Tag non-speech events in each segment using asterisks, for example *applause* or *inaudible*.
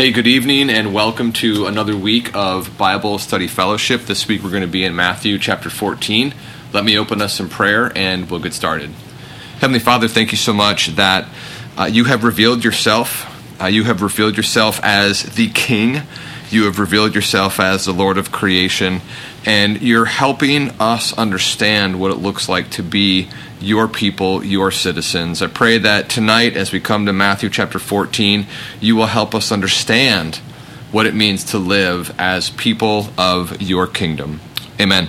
Hey, good evening, and welcome to another week of Bible Study Fellowship. This week we're going to be in Matthew chapter 14. Let me open us in prayer and we'll get started. Heavenly Father, thank you so much that uh, you have revealed yourself. Uh, you have revealed yourself as the King. You have revealed yourself as the Lord of creation. And you're helping us understand what it looks like to be your people, your citizens. I pray that tonight, as we come to Matthew chapter 14, you will help us understand what it means to live as people of your kingdom. Amen.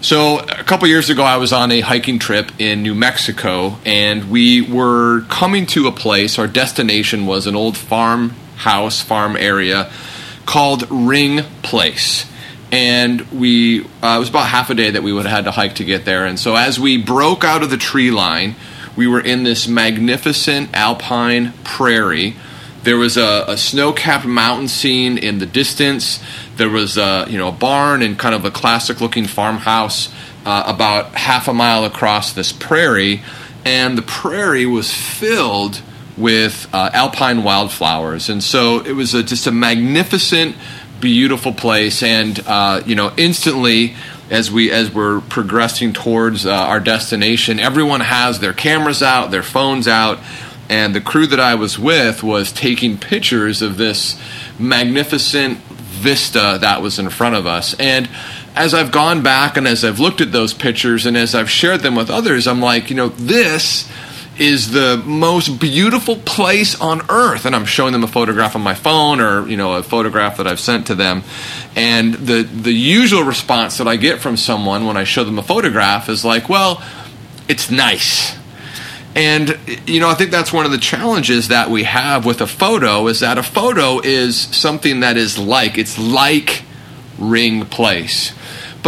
So, a couple years ago, I was on a hiking trip in New Mexico, and we were coming to a place. Our destination was an old farmhouse, farm area called Ring Place. And we uh, it was about half a day that we would have had to hike to get there. And so as we broke out of the tree line we were in this magnificent alpine prairie. There was a, a snow-capped mountain scene in the distance. There was a you know a barn and kind of a classic looking farmhouse uh, about half a mile across this prairie. And the prairie was filled with uh, alpine wildflowers. And so it was a, just a magnificent beautiful place, and uh, you know, instantly as we as we're progressing towards uh, our destination, everyone has their cameras out, their phones out, and the crew that I was with was taking pictures of this magnificent vista that was in front of us, and as I've gone back and as I've looked at those pictures and as I've shared them with others, I'm like, you know, this is the most beautiful place on earth. And i'm showing them a photograph on my phone or you know a photograph that i've sent to them. And the the usual response that i get from someone when i show them a photograph is like well it's nice. And you know i think that's one of the challenges that we have with a photo is that a photo is something that is like it's like ring place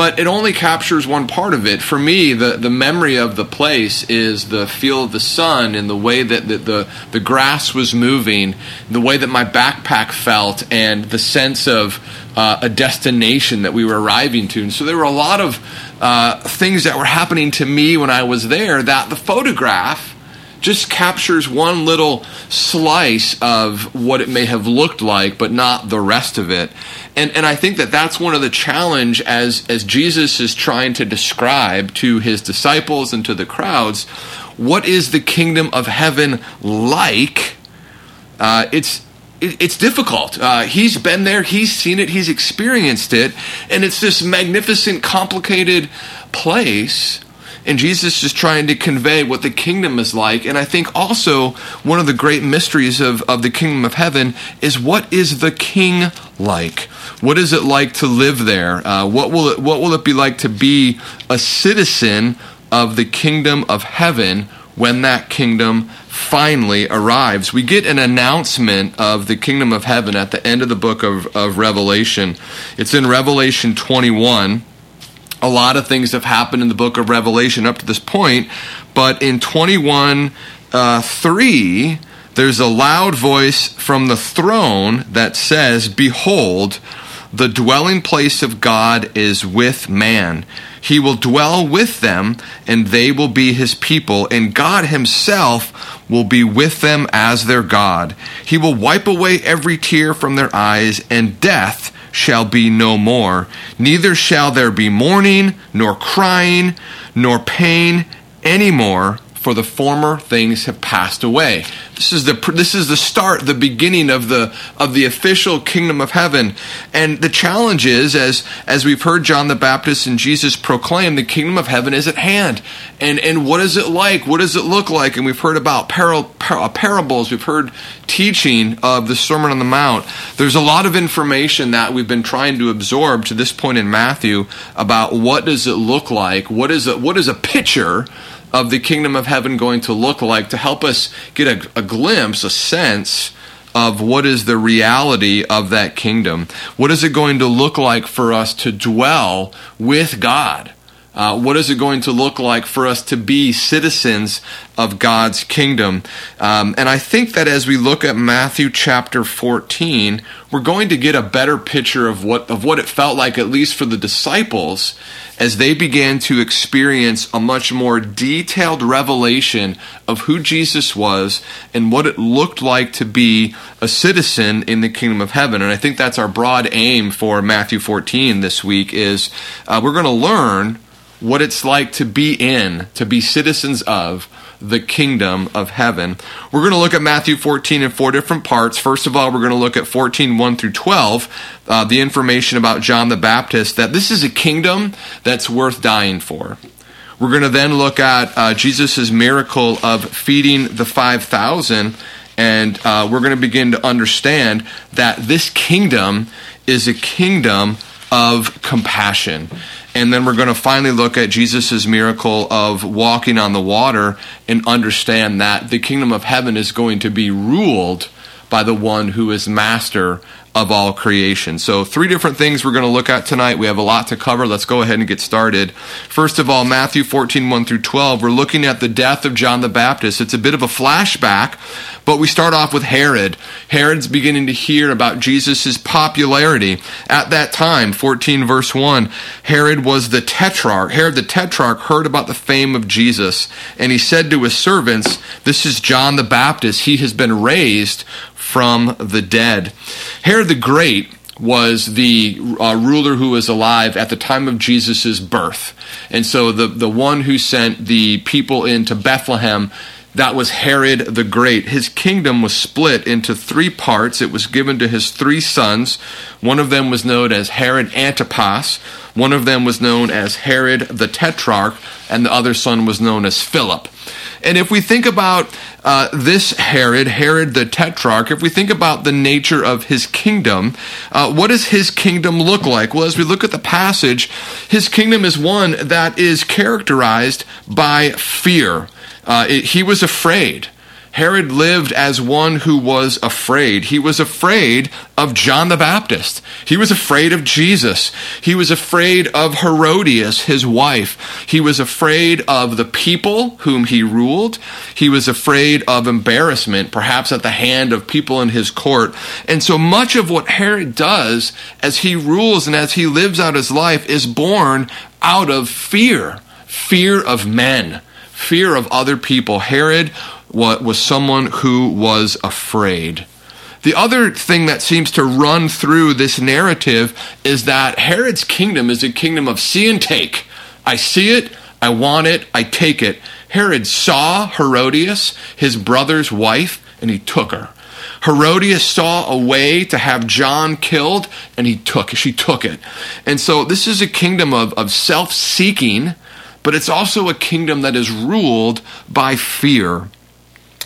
but it only captures one part of it. For me, the, the memory of the place is the feel of the sun and the way that the, the, the grass was moving, the way that my backpack felt, and the sense of uh, a destination that we were arriving to. And so there were a lot of uh, things that were happening to me when I was there that the photograph just captures one little slice of what it may have looked like, but not the rest of it. And, and I think that that's one of the challenge as, as Jesus is trying to describe to his disciples and to the crowds, what is the kingdom of heaven like? Uh, it's it's difficult. Uh, he's been there, he's seen it, he's experienced it, and it's this magnificent, complicated place and Jesus is trying to convey what the kingdom is like. And I think also one of the great mysteries of, of the kingdom of heaven is what is the king like? What is it like to live there? Uh, what will it what will it be like to be a citizen of the kingdom of heaven when that kingdom finally arrives? We get an announcement of the kingdom of heaven at the end of the book of, of Revelation. It's in Revelation 21 a lot of things have happened in the book of Revelation up to this point, but in 21 uh, 3, there's a loud voice from the throne that says, Behold, the dwelling place of God is with man. He will dwell with them, and they will be his people, and God himself will be with them as their God. He will wipe away every tear from their eyes, and death shall be no more. Neither shall there be mourning, nor crying, nor pain any more, for the former things have passed away. This is the this is the start, the beginning of the of the official kingdom of heaven. And the challenge is, as as we've heard John the Baptist and Jesus proclaim, the kingdom of heaven is at hand. And and what is it like? What does it look like? And we've heard about par- par- parables. We've heard teaching of the Sermon on the Mount. There's a lot of information that we've been trying to absorb to this point in Matthew about what does it look like? What is a, what is a picture? Of the kingdom of heaven going to look like to help us get a, a glimpse, a sense of what is the reality of that kingdom. What is it going to look like for us to dwell with God? Uh, what is it going to look like for us to be citizens of God's kingdom? Um, and I think that as we look at Matthew chapter 14, we're going to get a better picture of what of what it felt like, at least for the disciples, as they began to experience a much more detailed revelation of who Jesus was and what it looked like to be a citizen in the kingdom of heaven. And I think that's our broad aim for Matthew 14 this week is uh, we're going to learn what it's like to be in, to be citizens of the kingdom of heaven. We're going to look at Matthew 14 in four different parts. First of all, we're going to look at 14, 1 through 12, uh, the information about John the Baptist, that this is a kingdom that's worth dying for. We're going to then look at uh, Jesus' miracle of feeding the 5,000, and uh, we're going to begin to understand that this kingdom is a kingdom of compassion. And then we're going to finally look at Jesus' miracle of walking on the water and understand that the kingdom of heaven is going to be ruled by the one who is master of all creation. So, three different things we're going to look at tonight. We have a lot to cover. Let's go ahead and get started. First of all, Matthew 14, 1 through 12, we're looking at the death of John the Baptist. It's a bit of a flashback, but we start off with Herod. Herod's beginning to hear about Jesus' popularity. At that time, 14 verse 1, Herod was the tetrarch. Herod the tetrarch heard about the fame of Jesus, and he said to his servants, This is John the Baptist. He has been raised from the dead. Herod the Great was the uh, ruler who was alive at the time of Jesus' birth. And so the, the one who sent the people into Bethlehem, that was Herod the Great. His kingdom was split into three parts. It was given to his three sons. One of them was known as Herod Antipas, one of them was known as Herod the Tetrarch, and the other son was known as Philip. And if we think about uh, this Herod, Herod the Tetrarch, if we think about the nature of his kingdom, uh, what does his kingdom look like? Well, as we look at the passage, his kingdom is one that is characterized by fear. Uh, it, he was afraid. Herod lived as one who was afraid. He was afraid of John the Baptist. He was afraid of Jesus. He was afraid of Herodias, his wife. He was afraid of the people whom he ruled. He was afraid of embarrassment, perhaps at the hand of people in his court. And so much of what Herod does as he rules and as he lives out his life is born out of fear fear of men, fear of other people. Herod was someone who was afraid. The other thing that seems to run through this narrative is that Herod's kingdom is a kingdom of see and take. I see it, I want it, I take it. Herod saw Herodias, his brother's wife, and he took her. Herodias saw a way to have John killed, and he took she took it. And so this is a kingdom of, of self-seeking, but it's also a kingdom that is ruled by fear.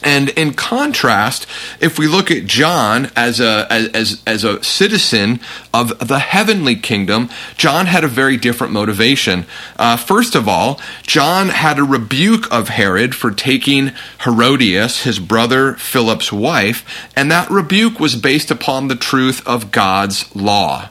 And in contrast, if we look at John as a as as a citizen of the heavenly kingdom, John had a very different motivation. Uh, first of all, John had a rebuke of Herod for taking Herodias, his brother Philip's wife, and that rebuke was based upon the truth of God's law.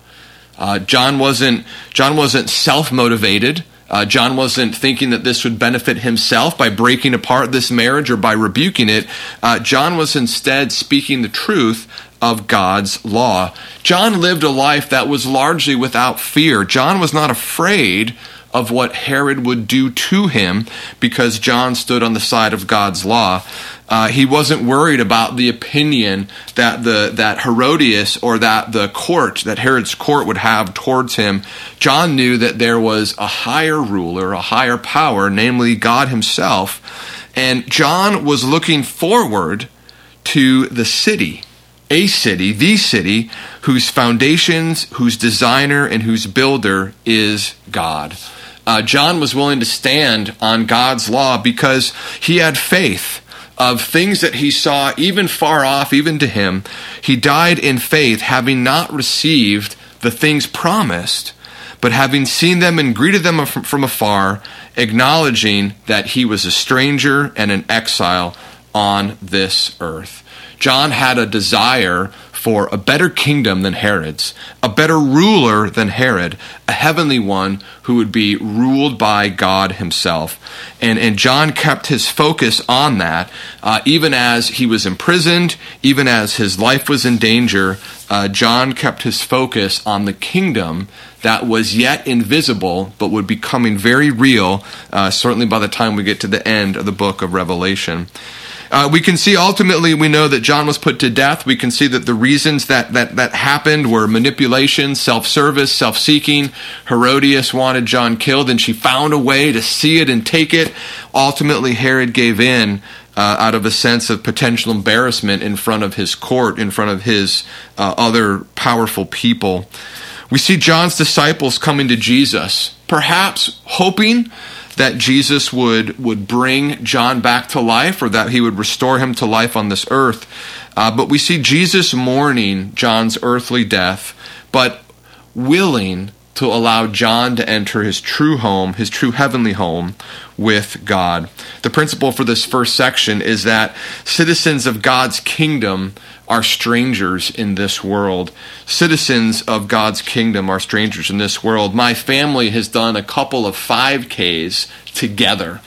Uh, John wasn't John wasn't self motivated. Uh, John wasn't thinking that this would benefit himself by breaking apart this marriage or by rebuking it. Uh, John was instead speaking the truth of God's law. John lived a life that was largely without fear. John was not afraid of what Herod would do to him because John stood on the side of God's law. Uh, he wasn't worried about the opinion that the that Herodias or that the court that Herod's court would have towards him. John knew that there was a higher ruler, a higher power, namely God Himself, and John was looking forward to the city a city, the city, whose foundations, whose designer, and whose builder is God. Uh, John was willing to stand on God's law because he had faith of things that he saw even far off, even to him. He died in faith, having not received the things promised, but having seen them and greeted them from, from afar, acknowledging that he was a stranger and an exile on this earth. John had a desire for a better kingdom than Herod's, a better ruler than Herod, a heavenly one who would be ruled by God himself. And, and John kept his focus on that, uh, even as he was imprisoned, even as his life was in danger. Uh, John kept his focus on the kingdom that was yet invisible, but would be coming very real, uh, certainly by the time we get to the end of the book of Revelation. Uh, we can see ultimately, we know that John was put to death. We can see that the reasons that, that, that happened were manipulation, self service, self seeking. Herodias wanted John killed, and she found a way to see it and take it. Ultimately, Herod gave in. Uh, out of a sense of potential embarrassment in front of his court, in front of his uh, other powerful people. We see John's disciples coming to Jesus, perhaps hoping that Jesus would, would bring John back to life or that he would restore him to life on this earth. Uh, but we see Jesus mourning John's earthly death, but willing to allow John to enter his true home, his true heavenly home with God. The principle for this first section is that citizens of God's kingdom are strangers in this world. Citizens of God's kingdom are strangers in this world. My family has done a couple of 5Ks together.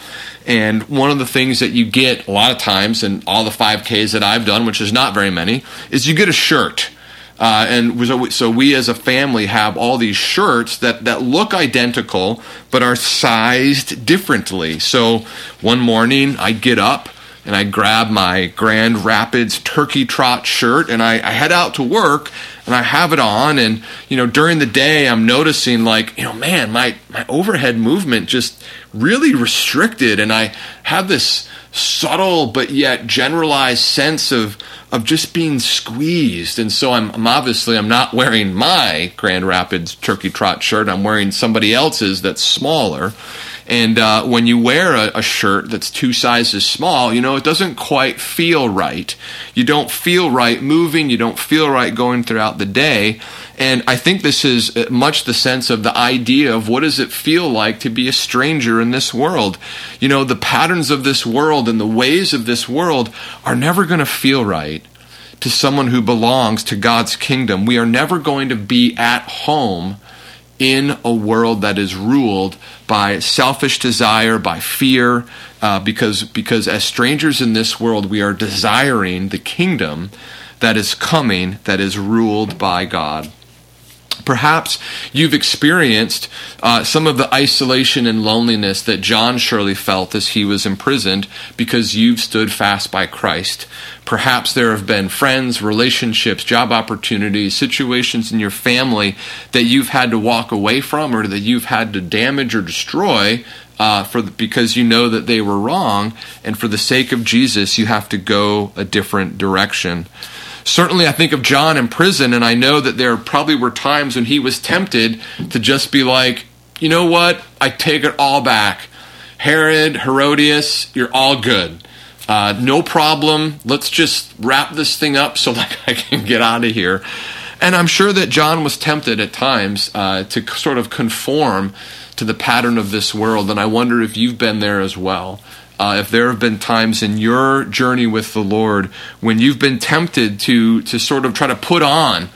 And one of the things that you get a lot of times in all the 5Ks that I've done, which is not very many, is you get a shirt uh, and so we as a family have all these shirts that, that look identical but are sized differently. So one morning I get up and I grab my Grand Rapids Turkey Trot shirt and I, I, head out to work and I have it on. And you know during the day I'm noticing like you know man my my overhead movement just really restricted. And I have this subtle but yet generalized sense of of just being squeezed. And so I'm, I'm obviously I'm not wearing my Grand Rapids Turkey Trot shirt. I'm wearing somebody else's that's smaller and uh, when you wear a, a, shirt that's two sizes small, you know, it doesn't quite feel right. You don't feel right moving, you don't feel right going throughout the day. And I think this is uh, much the sense of the idea of what does it feel like to be a stranger in this world. You know, the patterns of this world and the ways of this world are never going to feel right to someone who belongs to God's kingdom. We are never going to be at home in a world that is ruled by selfish desire, by fear, uh, because, because as strangers in this world, we are desiring the kingdom that is coming, that is ruled by God. Perhaps you've experienced uh, some of the isolation and loneliness that John surely felt as he was imprisoned because you've stood fast by Christ. Perhaps there have been friends, relationships, job opportunities, situations in your family that you've had to walk away from or that you've had to damage or destroy uh, for the, because you know that they were wrong, and for the sake of Jesus, you have to go a different direction. Certainly, I think of John in prison, and I know that there probably were times when he was tempted to just be like, you know what? I take it all back. Herod, Herodias, you're all good. Uh, no problem. Let's just wrap this thing up so *laughs* like I can get out of here. And I'm sure that John was tempted at times uh, to sort of conform to the pattern of this world. And I wonder if you've been there as well. Uh, if there have been times in your journey with the Lord when you've been tempted to to sort of try to put on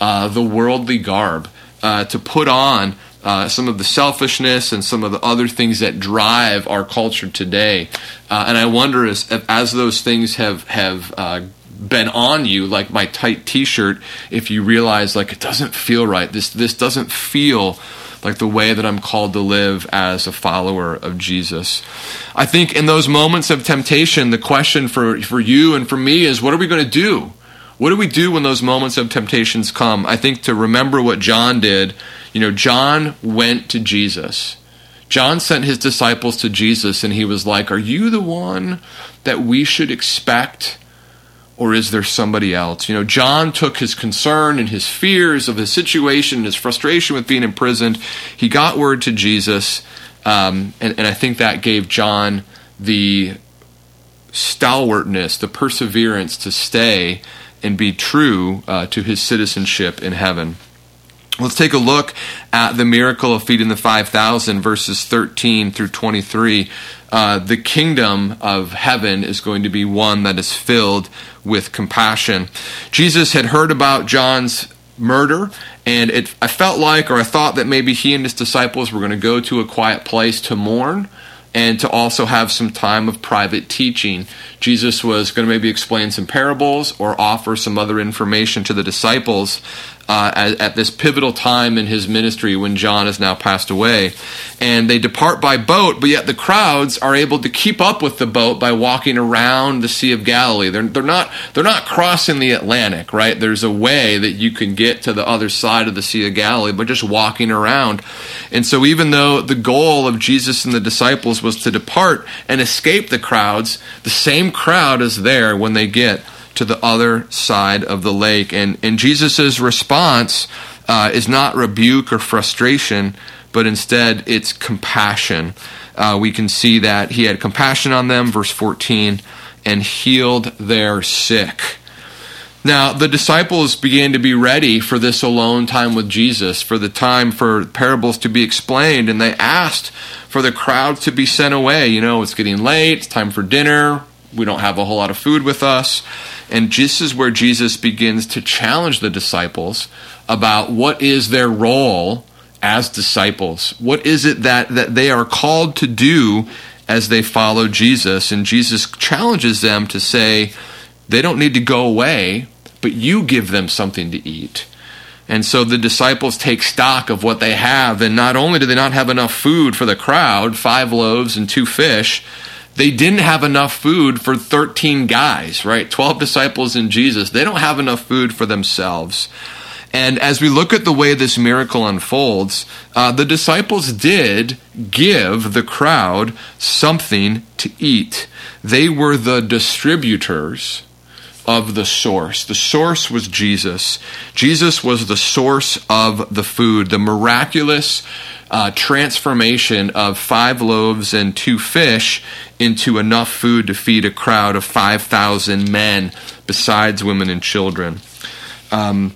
uh, the worldly garb, uh, to put on uh, some of the selfishness and some of the other things that drive our culture today, uh, and I wonder as as those things have have uh, been on you, like my tight T-shirt, if you realize like it doesn't feel right, this this doesn't feel like the way that I'm called to live as a follower of Jesus. I think in those moments of temptation, the question for, for you and for me is what are we going to do? What do we do when those moments of temptations come? I think to remember what John did, you know, John went to Jesus. John sent his disciples to Jesus and he was like, Are you the one that we should expect? Or is there somebody else? You know, John took his concern and his fears of his situation, his frustration with being imprisoned. He got word to Jesus, um, and, and I think that gave John the stalwartness, the perseverance to stay and be true uh, to his citizenship in heaven. Let's take a look at the miracle of feeding the 5,000, verses 13 through 23. Uh, the kingdom of heaven is going to be one that is filled with compassion. Jesus had heard about John's murder, and it, I felt like, or I thought that maybe he and his disciples were going to go to a quiet place to mourn and to also have some time of private teaching. Jesus was going to maybe explain some parables or offer some other information to the disciples uh, at, at, this pivotal time in his ministry when John has now passed away. And they depart by boat, but yet the crowds are able to keep up with the boat by walking around the Sea of Galilee. They're, they're, not, they're not crossing the Atlantic, right? There's a way that you can get to the other side of the Sea of Galilee, but just walking around. And so, even though the goal of Jesus and the disciples was to depart and escape the crowds, the same crowd is there when they get to the other side of the lake. And, and Jesus' response uh, is not rebuke or frustration, but instead it's compassion. Uh, we can see that he had compassion on them, verse 14, and healed their sick. Now, the disciples began to be ready for this alone time with Jesus, for the time for parables to be explained, and they asked for the crowd to be sent away. You know, it's getting late, it's time for dinner, we don't have a whole lot of food with us. And this is where Jesus begins to challenge the disciples about what is their role as disciples. What is it that, that they are called to do as they follow Jesus? And Jesus challenges them to say, they don't need to go away, but you give them something to eat. And so the disciples take stock of what they have, and not only do they not have enough food for the crowd, five loaves and two fish, they didn't have enough food for 13 guys, right? 12 disciples and Jesus. They don't have enough food for themselves. And as we look at the way this miracle unfolds, uh, the disciples did give the crowd something to eat. They were the distributors of the source. The source was Jesus. Jesus was the source of the food, the miraculous uh, transformation of five loaves and two fish into enough food to feed a crowd of 5,000 men, besides women and children. Um,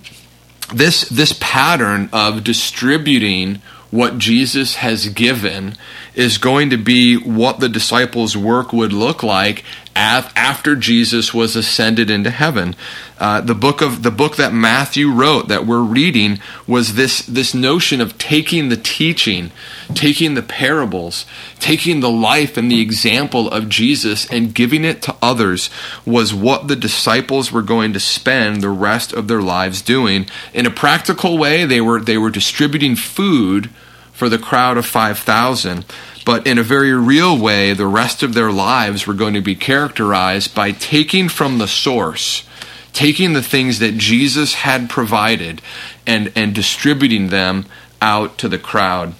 this, this pattern of distributing what Jesus has given is going to be what the disciples' work would look like after Jesus was ascended into heaven. Uh, the book of the book that Matthew wrote that we're reading was this this notion of taking the teaching, taking the parables, taking the life and the example of Jesus and giving it to others was what the disciples were going to spend the rest of their lives doing. In a practical way, they were they were distributing food for the crowd of 5,000. But in a very real way, the rest of their lives were going to be characterized by taking from the source, taking the things that Jesus had provided, and, and distributing them out to the crowd.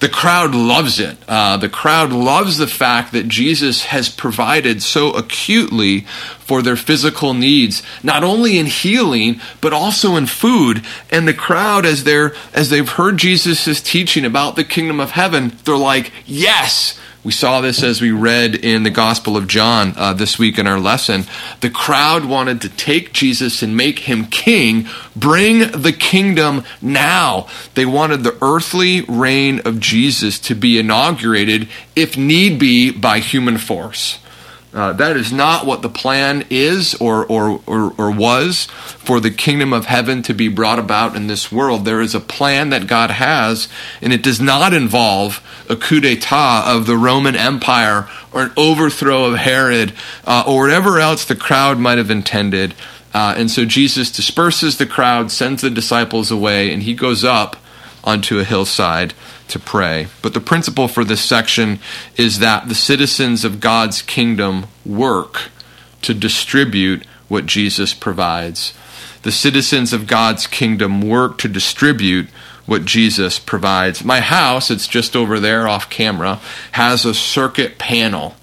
The crowd loves it. Uh, the crowd loves the fact that Jesus has provided so acutely for their physical needs, not only in healing, but also in food. And the crowd, as they're as they've heard Jesus' teaching about the kingdom of heaven, they're like, yes, we saw this as we read in the Gospel of John uh, this week in our lesson. The crowd wanted to take Jesus and make him king, bring the kingdom now. They wanted the earthly reign of Jesus to be inaugurated, if need be, by human force. Uh, that is not what the plan is or, or, or, or, was for the kingdom of heaven to be brought about in this world. There is a plan that God has, and it does not involve a coup d'etat of the Roman Empire or an overthrow of Herod uh, or whatever else the crowd might have intended. Uh, and so Jesus disperses the crowd, sends the disciples away, and he goes up onto a hillside to pray. But the principle for this section is that the citizens of God's kingdom work to distribute what Jesus provides. The citizens of God's kingdom work to distribute what Jesus provides. My house, it's just over there off camera, has a circuit panel.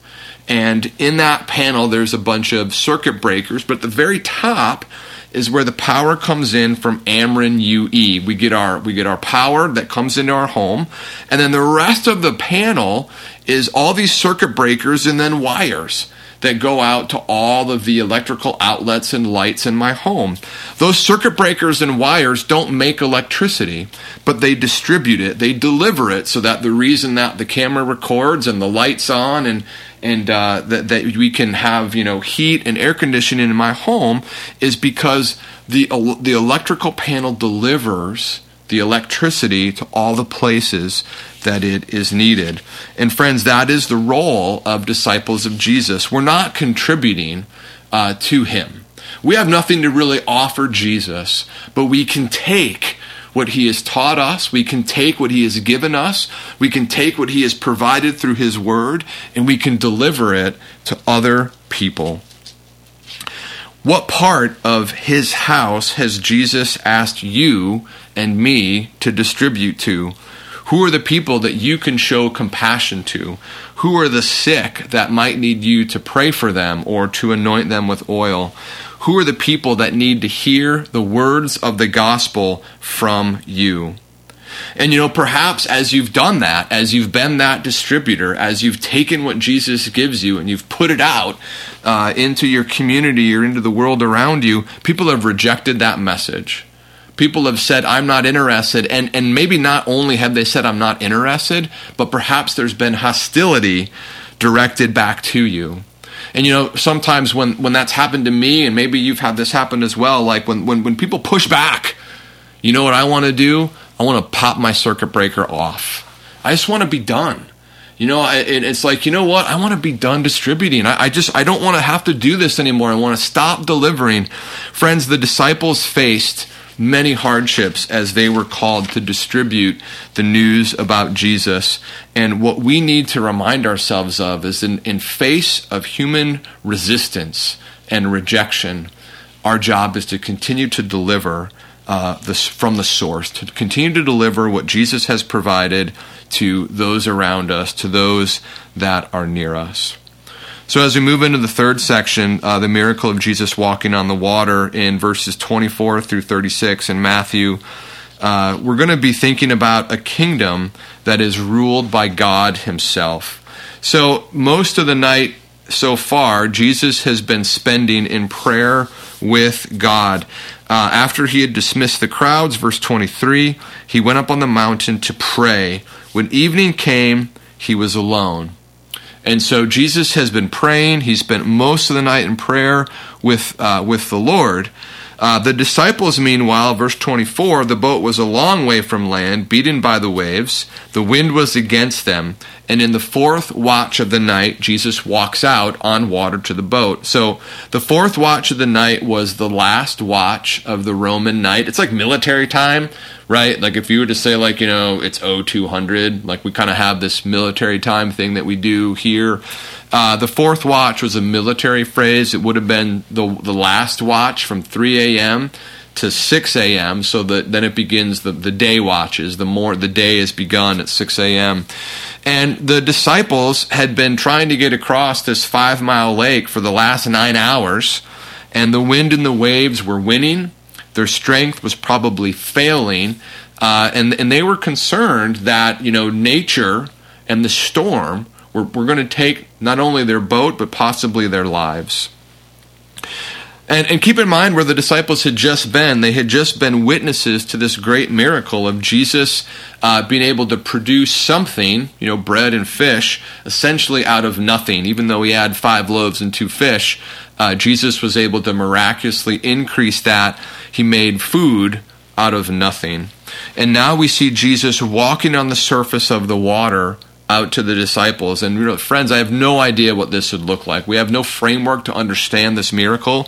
And in that panel, there's a bunch of circuit breakers, but at the very top, is where the power comes in from Ameren UE. We get our we get our power that comes into our home, and then the rest of the panel is all these circuit breakers and then wires that go out to all of the electrical outlets and lights in my home. Those circuit breakers and wires don't make electricity, but they distribute it, they deliver it so that the reason that the camera records and the lights on and and uh, that, that we can have you know heat and air conditioning in my home is because the the electrical panel delivers the electricity to all the places that it is needed. And friends, that is the role of disciples of Jesus. We're not contributing uh, to him. We have nothing to really offer Jesus, but we can take what he has taught us, we can take what he has given us, we can take what he has provided through his word, and we can deliver it to other people. What part of his house has Jesus asked you and me to distribute to? Who are the people that you can show compassion to? Who are the sick that might need you to pray for them or to anoint them with oil? Who are the people that need to hear the words of the gospel from you? And you know, perhaps as you've done that, as you've been that distributor, as you've taken what Jesus gives you and you've put it out uh, into your community or into the world around you, people have rejected that message. People have said, I'm not interested. And, and maybe not only have they said, I'm not interested, but perhaps there's been hostility directed back to you. And you know, sometimes when, when that's happened to me, and maybe you've had this happen as well, like when, when, when people push back, you know what I want to do? I want to pop my circuit breaker off. I just want to be done. You know, it's like, you know what? I want to be done distributing. I, just, I don't want to have to do this anymore. I want to stop delivering. Friends, the disciples faced many hardships as they were called to distribute the news about Jesus. And what we need to remind ourselves of is in, in face of human resistance and rejection, our job is to continue to deliver uh, this, from the source, to continue to deliver what Jesus has provided to those around us, to those that are near us. So, as we move into the third section, uh, the miracle of Jesus walking on the water in verses 24 through 36 in Matthew, uh, we're going to be thinking about a kingdom that is ruled by God Himself. So, most of the night so far, Jesus has been spending in prayer with God. Uh, after he had dismissed the crowds, verse 23, he went up on the mountain to pray. When evening came, he was alone. And so Jesus has been praying. He spent most of the night in prayer with, uh, with the Lord. Uh, the disciples, meanwhile, verse 24, the boat was a long way from land, beaten by the waves. The wind was against them. And in the fourth watch of the night, Jesus walks out on water to the boat. So the fourth watch of the night was the last watch of the Roman night. It's like military time, right? Like if you were to say, like, you know, it's 0200, like we kind of have this military time thing that we do here. Uh, the fourth watch was a military phrase. It would have been the, the last watch from 3 a.m. to 6 a.m. So that then it begins the, the day watches. The more the day is begun at 6 a.m. And the disciples had been trying to get across this five mile lake for the last nine hours, and the wind and the waves were winning. Their strength was probably failing, uh, and and they were concerned that you know nature and the storm we're, we're going to take not only their boat, but possibly their lives. And, and, keep in mind where the disciples had just been. They had just been witnesses to this great miracle of Jesus uh, being able to produce something, you know, bread and fish, essentially out of nothing. Even though he had five loaves and two fish, uh, Jesus was able to miraculously increase that. He made food out of nothing. And now we see Jesus walking on the surface of the water out to the disciples. And you know, friends, I have no idea what this would look like. We have no framework to understand this miracle.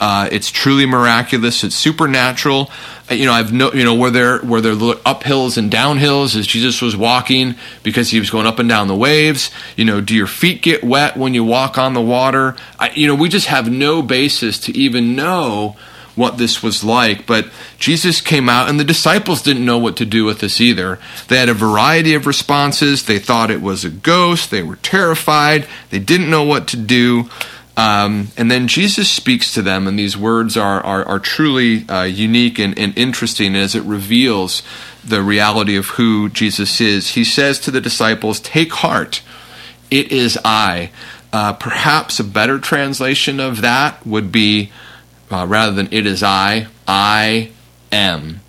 Uh, it's truly miraculous. It's supernatural. Uh, you know, I've no, you know, where there were there uphills and downhills as Jesus was walking because he was going up and down the waves. You know, do your feet get wet when you walk on the water? I, you know, we just have no basis to even know what this was like. But Jesus came out, and the disciples didn't know what to do with this either. They had a variety of responses. They thought it was a ghost. They were terrified. They didn't know what to do. Um, and then Jesus speaks to them, and these words are, are, are truly uh, unique and, and interesting as it reveals the reality of who Jesus is. He says to the disciples, Take heart, it is I. Uh, perhaps a better translation of that would be uh, rather than it is I, I am.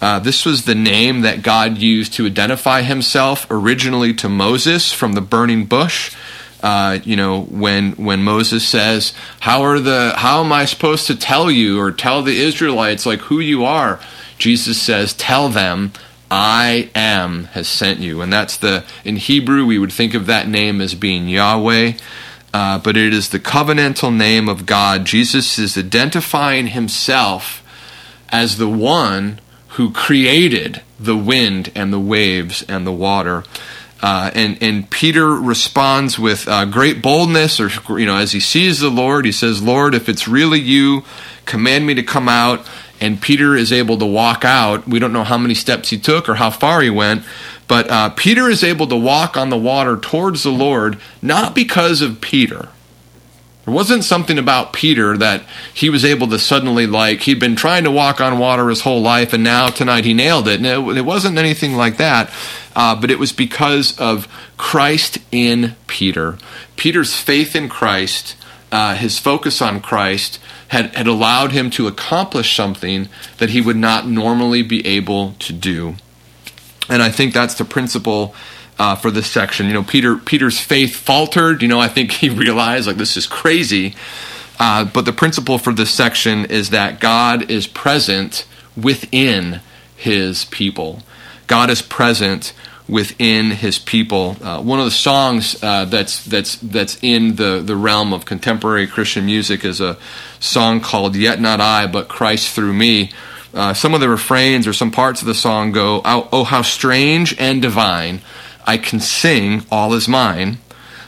Uh, this was the name that God used to identify himself originally to Moses from the burning bush. Uh, you know, when when Moses says, "How are the how am I supposed to tell you or tell the Israelites like who you are?" Jesus says, "Tell them I am has sent you." And that's the in Hebrew we would think of that name as being Yahweh. Uh, but it is the covenantal name of God. Jesus is identifying himself as the one who created the wind and the waves and the water. Uh, and and Peter responds with uh, great boldness, or you know, as he sees the Lord, he says, "Lord, if it's really you, command me to come out." And Peter is able to walk out. We don't know how many steps he took or how far he went, but uh, Peter is able to walk on the water towards the Lord, not because of Peter. There wasn't something about Peter that he was able to suddenly, like, he'd been trying to walk on water his whole life, and now tonight he nailed it. And it, wasn't anything like that, uh, but it was because of Christ in Peter. Peter's faith in Christ, uh, his focus on Christ, had, had allowed him to accomplish something that he would not normally be able to do. And I think that's the principle uh, for this section. You know, Peter Peter's faith faltered. You know, I think he *laughs* realized like this is crazy. Uh, but the principle for this section is that God is present within His people. God is present within His people. Uh, one of the songs uh, that's that's that's in the the realm of contemporary Christian music is a song called "Yet Not I, But Christ Through Me." Uh, some of the refrains or some parts of the song go, "Oh, oh how strange and divine." I can sing, all is mine.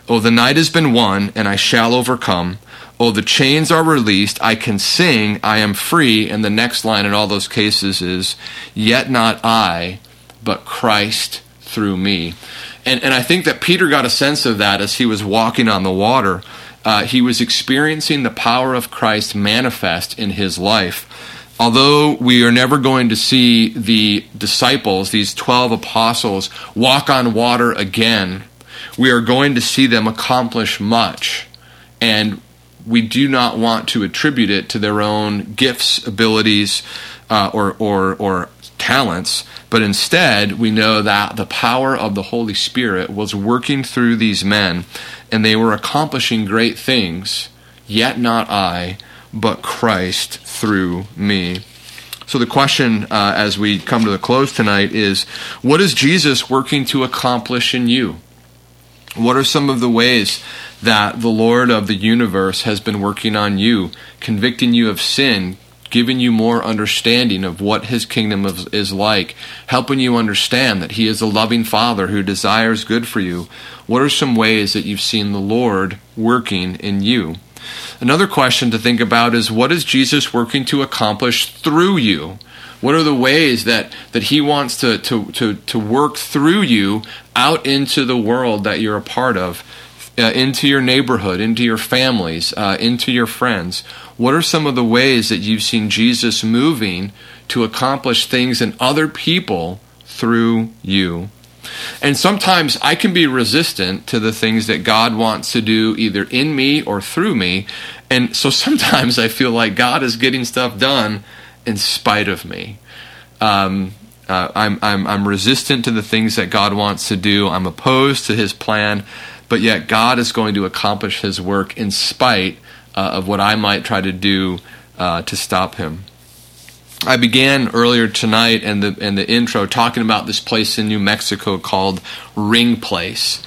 Oh, the night has been won, and I shall overcome. Oh, the chains are released. I can sing, I am free. And the next line in all those cases is, Yet not I, but Christ through me. And, and I think that Peter got a sense of that as he was walking on the water. Uh, he was experiencing the power of Christ manifest in his life although we are never going to see the disciples, these 12 apostles, walk on water again, we are going to see them accomplish much. And we do not want to attribute it to their own gifts, abilities, uh, or, or, or talents, but instead we know that the power of the Holy Spirit was working through these men and they were accomplishing great things, yet not I but Christ through me. So, the question uh, as we come to the close tonight is what is Jesus working to accomplish in you? What are some of the ways that the Lord of the universe has been working on you, convicting you of sin, giving you more understanding of what his kingdom is like, helping you understand that he is a loving father who desires good for you? What are some ways that you've seen the Lord working in you? Another question to think about is what is Jesus working to accomplish through you? What are the ways that, that he wants to, to, to, to work through you out into the world that you're a part of, uh, into your neighborhood, into your families, uh, into your friends? What are some of the ways that you've seen Jesus moving to accomplish things in other people through you? And sometimes I can be resistant to the things that God wants to do either in me or through me. And so *laughs* sometimes I feel like God is getting stuff done in spite of me. Um, uh, I'm, I'm, I'm resistant to the things that God wants to do. I'm opposed to his plan, but yet God is going to accomplish his work in spite uh, of what I might try to do uh, to stop him. I began earlier tonight in the in the intro talking about this place in New Mexico called Ring Place.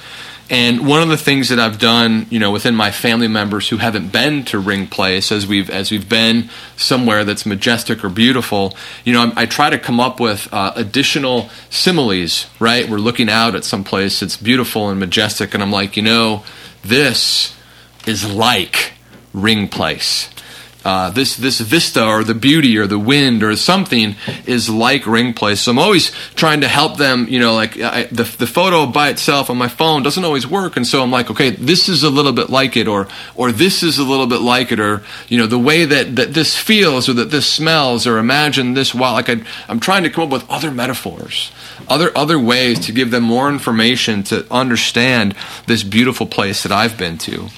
And one of the things that I've done, you know, within my family members who haven't been to Ring Place, as we've as we've been somewhere that's majestic or beautiful, you know, I, I try to come up with uh, additional similes. Right, we're looking out at some place that's beautiful and majestic, and I'm like, you know, this is like Ring Place uh, this this vista or the beauty or the wind or something is like ring place. So I'm always trying to help them. You know, like I, the the photo by itself on my phone doesn't always work, and so I'm like, okay, this is a little bit like it, or or this is a little bit like it, or you know, the way that that this feels or that this smells, or imagine this while like I, I'm trying to come up with other metaphors, other other ways to give them more information to understand this beautiful place that I've been to.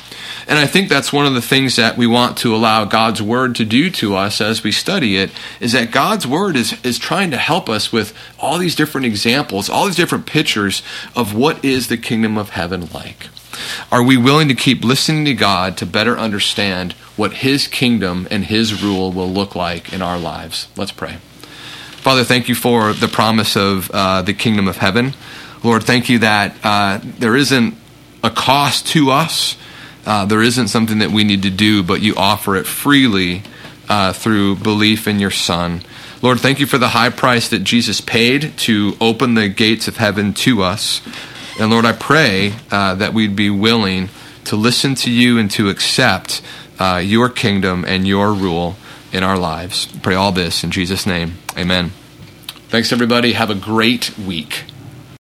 And I think that's one of the things that we want to allow God's Word to do to us as we study it is that God's Word is, is trying to help us with all these different examples, all these different pictures of what is the kingdom of heaven like. Are we willing to keep listening to God to better understand what His kingdom and His rule will look like in our lives? Let's pray. Father, thank you for the promise of uh, the kingdom of heaven. Lord, thank you that uh, there isn't a cost to us. Uh, there isn't something that we need to do, but you offer it freely uh, through belief in your Son. Lord, thank you for the high price that Jesus paid to open the gates of heaven to us. And Lord, I pray uh, that we'd be willing to listen to you and to accept uh, your kingdom and your rule in our lives. Pray all this in Jesus' name. Amen. Thanks, everybody. Have a great week.